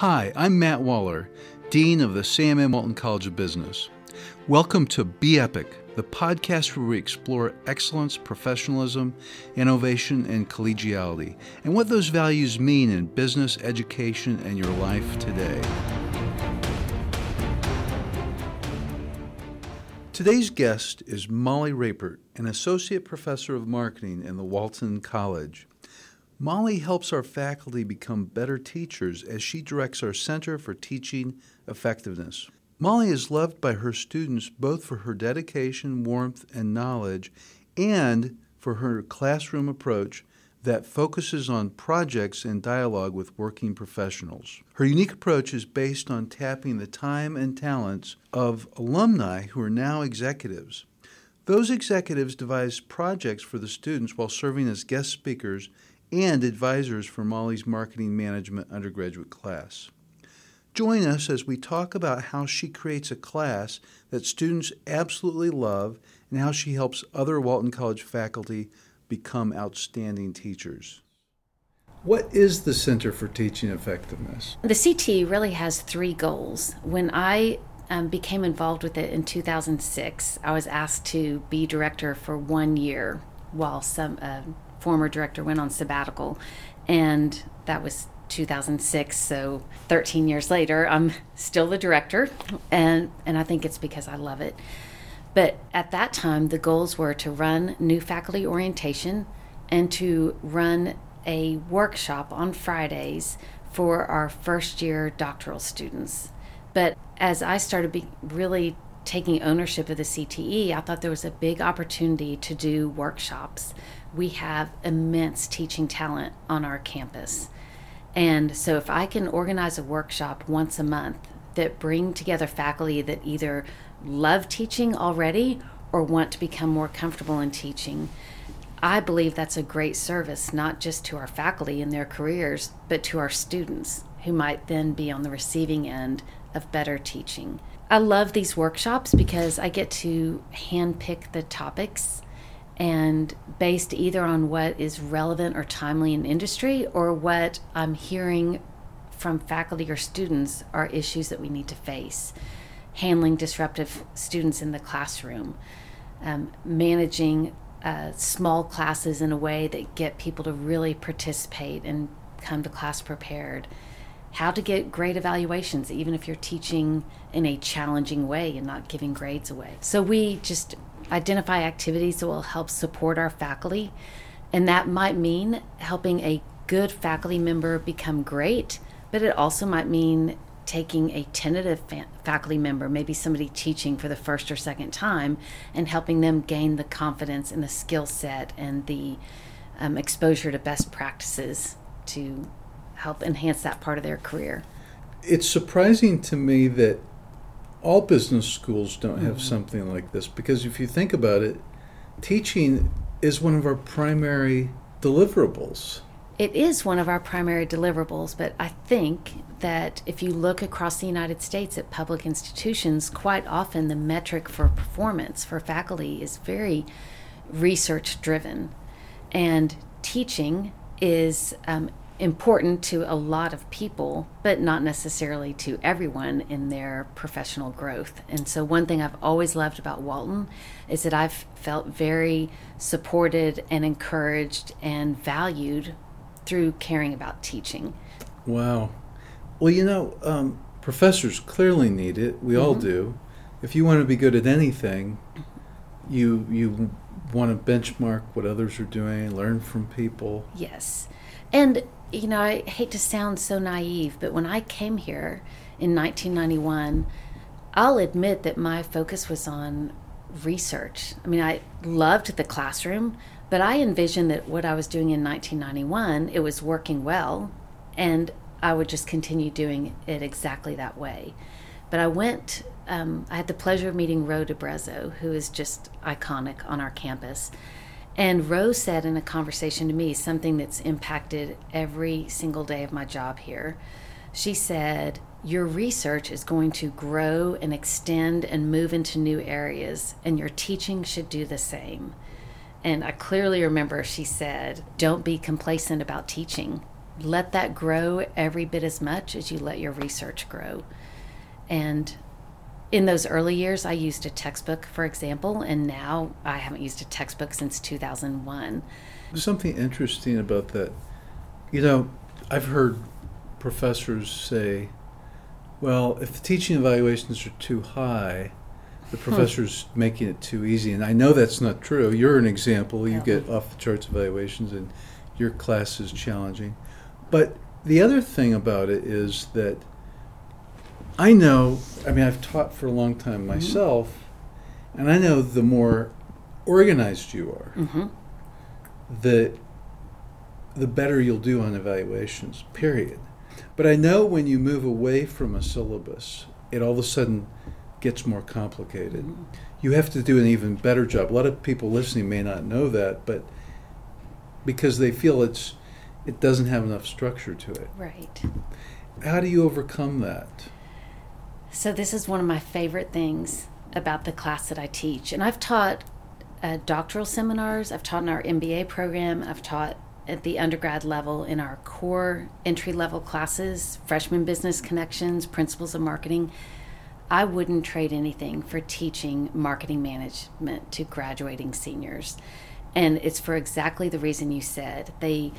Hi, I'm Matt Waller, Dean of the Sam M. Walton College of Business. Welcome to Be Epic, the podcast where we explore excellence, professionalism, innovation, and collegiality, and what those values mean in business, education, and your life today. Today's guest is Molly Rapert, an associate professor of marketing in the Walton College. Molly helps our faculty become better teachers as she directs our Center for Teaching Effectiveness. Molly is loved by her students both for her dedication, warmth, and knowledge, and for her classroom approach that focuses on projects and dialogue with working professionals. Her unique approach is based on tapping the time and talents of alumni who are now executives. Those executives devise projects for the students while serving as guest speakers and advisors for Molly's marketing management undergraduate class. Join us as we talk about how she creates a class that students absolutely love and how she helps other Walton College faculty become outstanding teachers. What is the Center for Teaching Effectiveness? The CT really has three goals. When I um, became involved with it in 2006, I was asked to be director for one year while some uh, former director went on sabbatical, and that was 2006. So 13 years later, I'm still the director, and and I think it's because I love it. But at that time, the goals were to run new faculty orientation and to run a workshop on Fridays for our first year doctoral students. But as I started really taking ownership of the CTE, I thought there was a big opportunity to do workshops we have immense teaching talent on our campus. And so if I can organize a workshop once a month that bring together faculty that either love teaching already or want to become more comfortable in teaching, I believe that's a great service, not just to our faculty and their careers, but to our students who might then be on the receiving end of better teaching. I love these workshops because I get to handpick the topics and based either on what is relevant or timely in industry or what I'm hearing from faculty or students are issues that we need to face. Handling disruptive students in the classroom, um, managing uh, small classes in a way that get people to really participate and come to class prepared. How to get great evaluations, even if you're teaching in a challenging way and not giving grades away. So, we just identify activities that will help support our faculty. And that might mean helping a good faculty member become great, but it also might mean taking a tentative fa- faculty member, maybe somebody teaching for the first or second time, and helping them gain the confidence and the skill set and the um, exposure to best practices to help enhance that part of their career. It's surprising to me that all business schools don't have mm-hmm. something like this because if you think about it, teaching is one of our primary deliverables. It is one of our primary deliverables, but I think that if you look across the United States at public institutions, quite often the metric for performance for faculty is very research driven. And teaching is um, important to a lot of people, but not necessarily to everyone in their professional growth. And so, one thing I've always loved about Walton is that I've felt very supported and encouraged and valued through caring about teaching. Wow. Well, you know, um, professors clearly need it. We mm-hmm. all do. If you want to be good at anything, you you want to benchmark what others are doing, learn from people. Yes. And you know, I hate to sound so naive, but when I came here in 1991, I'll admit that my focus was on research. I mean, I loved the classroom, but I envisioned that what I was doing in 1991, it was working well, and I would just continue doing it exactly that way. But I went, um, I had the pleasure of meeting Ro DeBrezzo, who is just iconic on our campus. And Rose said in a conversation to me something that's impacted every single day of my job here. She said, Your research is going to grow and extend and move into new areas, and your teaching should do the same. And I clearly remember she said, Don't be complacent about teaching. let that grow every bit as much as you let your research grow. And in those early years, I used a textbook, for example, and now I haven't used a textbook since 2001. There's something interesting about that. You know, I've heard professors say, well, if the teaching evaluations are too high, the hmm. professor's hmm. making it too easy. And I know that's not true. You're an example. You yeah. get off the charts evaluations, and your class is challenging. But the other thing about it is that I know, I mean, I've taught for a long time mm-hmm. myself, mm-hmm. and I know the more organized you are, mm-hmm. the the better you'll do on evaluations. Period. But I know when you move away from a syllabus, it all of a sudden gets more complicated. Mm-hmm. You have to do an even better job. A lot of people listening may not know that, but because they feel it's it doesn't have enough structure to it. Right. How do you overcome that? So this is one of my favorite things about the class that I teach, and I've taught uh, doctoral seminars. I've taught in our MBA program. I've taught at the undergrad level in our core entry level classes, freshman business connections, principles of marketing. I wouldn't trade anything for teaching marketing management to graduating seniors. And it's for exactly the reason you said. They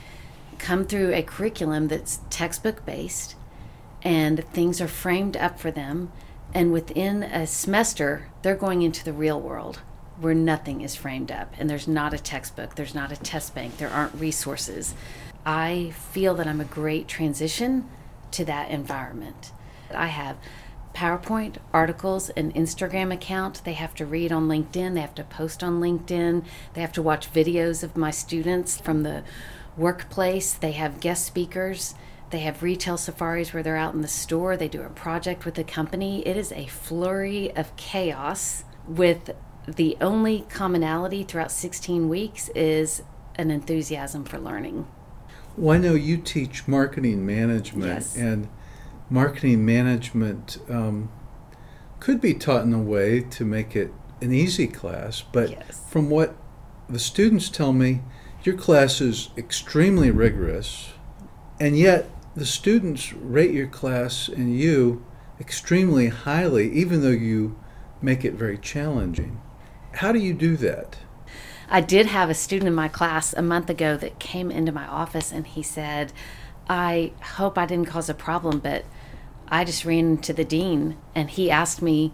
come through a curriculum that's textbook based and things are framed up for them. And within a semester, they're going into the real world where nothing is framed up and there's not a textbook, there's not a test bank, there aren't resources. I feel that I'm a great transition to that environment. I have PowerPoint, articles, an Instagram account they have to read on LinkedIn, they have to post on LinkedIn, they have to watch videos of my students from the workplace, they have guest speakers. They have retail safaris where they're out in the store. They do a project with the company. It is a flurry of chaos with the only commonality throughout 16 weeks is an enthusiasm for learning. Well, I know you teach marketing management, yes. and marketing management um, could be taught in a way to make it an easy class. But yes. from what the students tell me, your class is extremely rigorous, and yet the students rate your class and you extremely highly, even though you make it very challenging. How do you do that? I did have a student in my class a month ago that came into my office and he said, I hope I didn't cause a problem, but I just ran to the dean and he asked me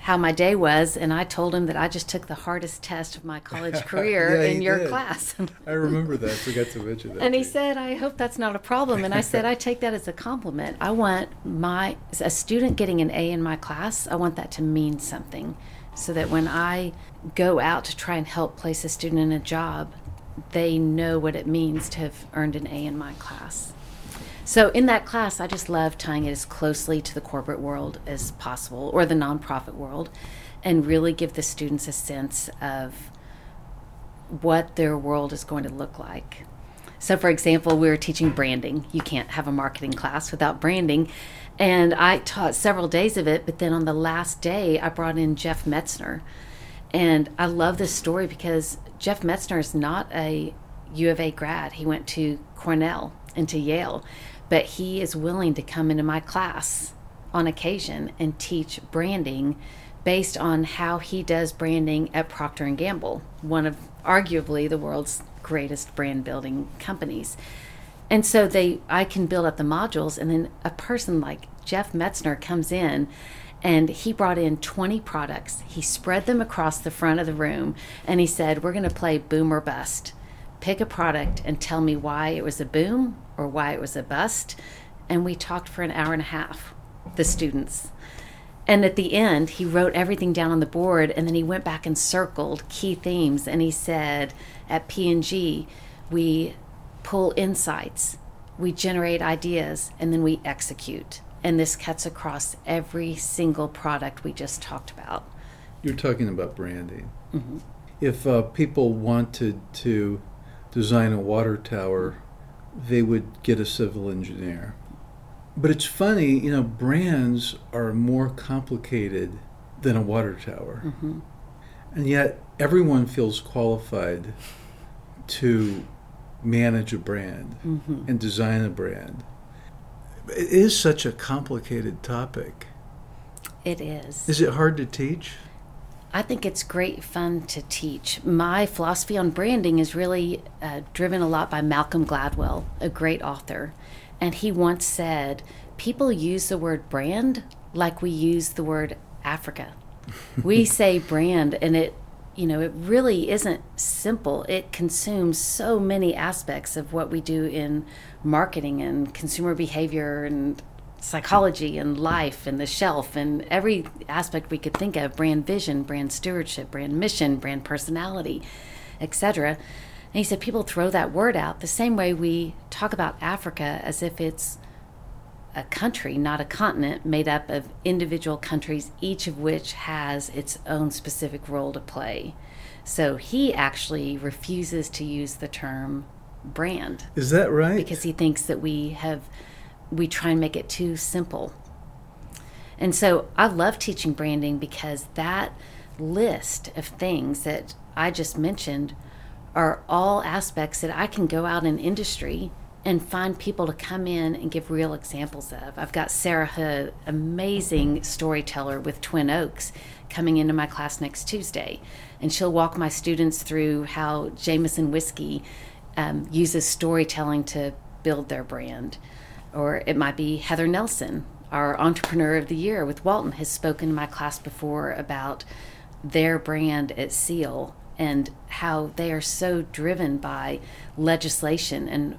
how my day was, and I told him that I just took the hardest test of my college career yeah, in your did. class. I remember that. I forgot to mention that. And he said, "I hope that's not a problem." And I said, "I take that as a compliment. I want my a student getting an A in my class. I want that to mean something." so that when I go out to try and help place a student in a job, they know what it means to have earned an A in my class. So in that class, I just love tying it as closely to the corporate world as possible or the nonprofit world and really give the students a sense of what their world is going to look like. So, for example, we were teaching branding. You can't have a marketing class without branding. And I taught several days of it, but then on the last day, I brought in Jeff Metzner. And I love this story because Jeff Metzner is not a U of A grad. He went to Cornell and to Yale, but he is willing to come into my class on occasion and teach branding based on how he does branding at Procter and Gamble, one of arguably the world's greatest brand building companies. And so they I can build up the modules and then a person like Jeff Metzner comes in and he brought in 20 products. He spread them across the front of the room and he said, We're going to play boom or bust. Pick a product and tell me why it was a boom or why it was a bust. And we talked for an hour and a half, the students. And at the end, he wrote everything down on the board and then he went back and circled key themes and he said, At P&G, we pull insights, we generate ideas, and then we execute and this cuts across every single product we just talked about. You're talking about branding. Mm-hmm. If uh, people wanted to design a water tower, they would get a civil engineer. But it's funny, you know, brands are more complicated than a water tower. Mm-hmm. And yet everyone feels qualified to manage a brand mm-hmm. and design a brand. It is such a complicated topic. It is. Is it hard to teach? I think it's great fun to teach. My philosophy on branding is really uh, driven a lot by Malcolm Gladwell, a great author. And he once said, People use the word brand like we use the word Africa. we say brand, and it you know, it really isn't simple. It consumes so many aspects of what we do in marketing and consumer behavior and psychology and life and the shelf and every aspect we could think of brand vision, brand stewardship, brand mission, brand personality, etc. And he said people throw that word out the same way we talk about Africa as if it's a country, not a continent, made up of individual countries, each of which has its own specific role to play. So he actually refuses to use the term brand. Is that right? Because he thinks that we have, we try and make it too simple. And so I love teaching branding because that list of things that I just mentioned are all aspects that I can go out in industry and find people to come in and give real examples of. I've got Sarah Hood, amazing storyteller with Twin Oaks, coming into my class next Tuesday. And she'll walk my students through how Jameson Whiskey um, uses storytelling to build their brand. Or it might be Heather Nelson, our entrepreneur of the year with Walton, has spoken in my class before about their brand at Seal and how they are so driven by legislation and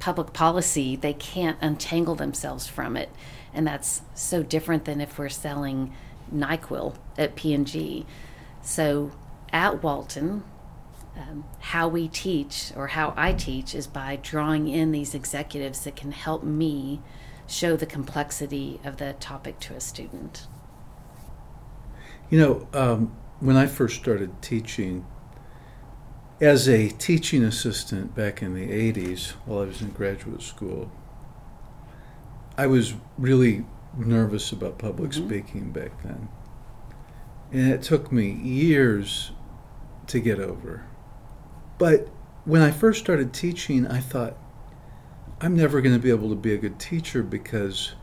public policy, they can't untangle themselves from it. And that's so different than if we're selling NyQuil at P&G. So at Walton, um, how we teach or how I teach is by drawing in these executives that can help me show the complexity of the topic to a student. You know, um, when I first started teaching, as a teaching assistant back in the 80s while I was in graduate school, I was really nervous about public mm-hmm. speaking back then. And it took me years to get over. But when I first started teaching, I thought, I'm never going to be able to be a good teacher because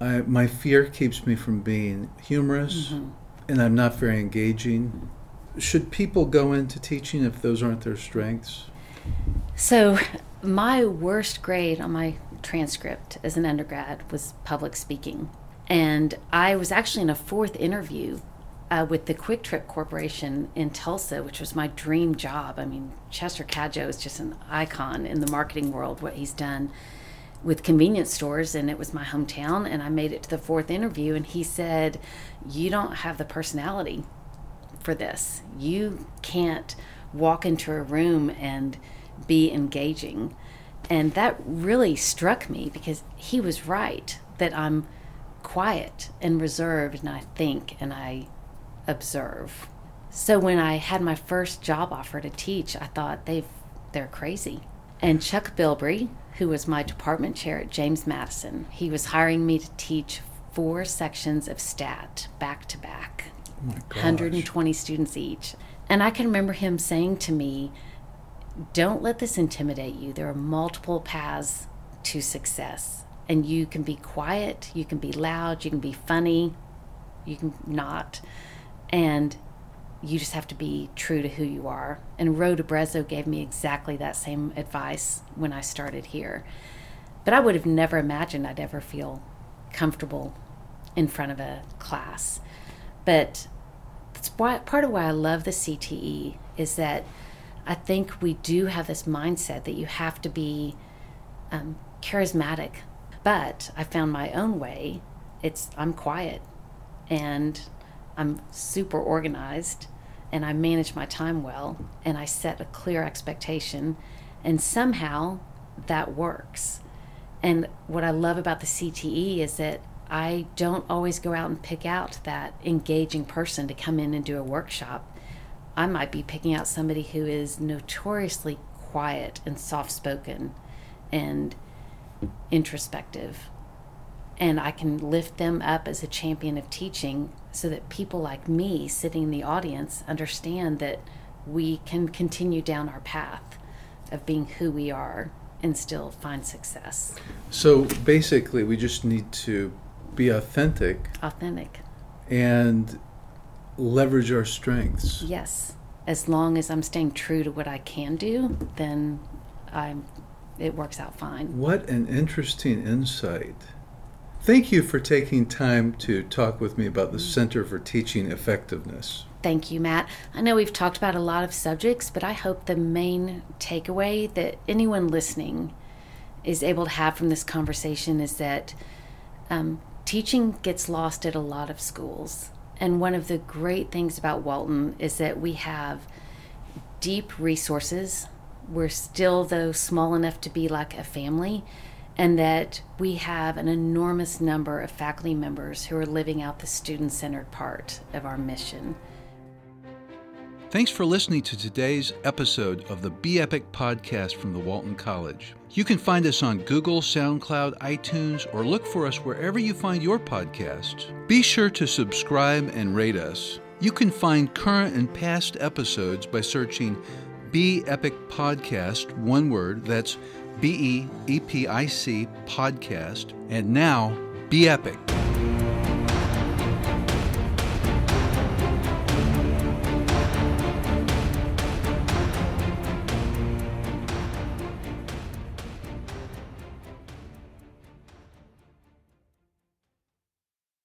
I, my fear keeps me from being humorous mm-hmm. and I'm not very engaging should people go into teaching if those aren't their strengths? So, my worst grade on my transcript as an undergrad was public speaking. And I was actually in a fourth interview uh, with the QuikTrip Corporation in Tulsa, which was my dream job. I mean, Chester Cadieux is just an icon in the marketing world, what he's done with convenience stores, and it was my hometown. And I made it to the fourth interview, and he said, You don't have the personality for this. You can't walk into a room and be engaging. And that really struck me because he was right that I'm quiet and reserved and I think and I observe. So when I had my first job offer to teach, I thought they've they're crazy. And Chuck Bilbrey, who was my department chair at James Madison, he was hiring me to teach four sections of stat back to back 120 students each. And I can remember him saying to me, Don't let this intimidate you. There are multiple paths to success. And you can be quiet, you can be loud, you can be funny, you can not. And you just have to be true to who you are. And Ro DeBrezzo gave me exactly that same advice when I started here. But I would have never imagined I'd ever feel comfortable in front of a class. But that's why, part of why I love the CTE is that I think we do have this mindset that you have to be um, charismatic. But I found my own way. It's I'm quiet, and I'm super organized, and I manage my time well, and I set a clear expectation, and somehow that works. And what I love about the CTE is that I don't always go out and pick out that engaging person to come in and do a workshop. I might be picking out somebody who is notoriously quiet and soft spoken and introspective. And I can lift them up as a champion of teaching so that people like me sitting in the audience understand that we can continue down our path of being who we are and still find success. So basically, we just need to be authentic Authentic. and leverage our strengths. Yes. As long as I'm staying true to what I can do, then I'm it works out fine. What an interesting insight. Thank you for taking time to talk with me about the Center for Teaching Effectiveness. Thank you, Matt. I know we've talked about a lot of subjects, but I hope the main takeaway that anyone listening is able to have from this conversation is that um, teaching gets lost at a lot of schools. And one of the great things about Walton is that we have deep resources. We're still, though, small enough to be like a family, and that we have an enormous number of faculty members who are living out the student centered part of our mission. Thanks for listening to today's episode of the Be Epic podcast from the Walton College. You can find us on Google, SoundCloud, iTunes, or look for us wherever you find your podcasts. Be sure to subscribe and rate us. You can find current and past episodes by searching Be Epic Podcast, one word, that's B E E P I C podcast, and now Be Epic.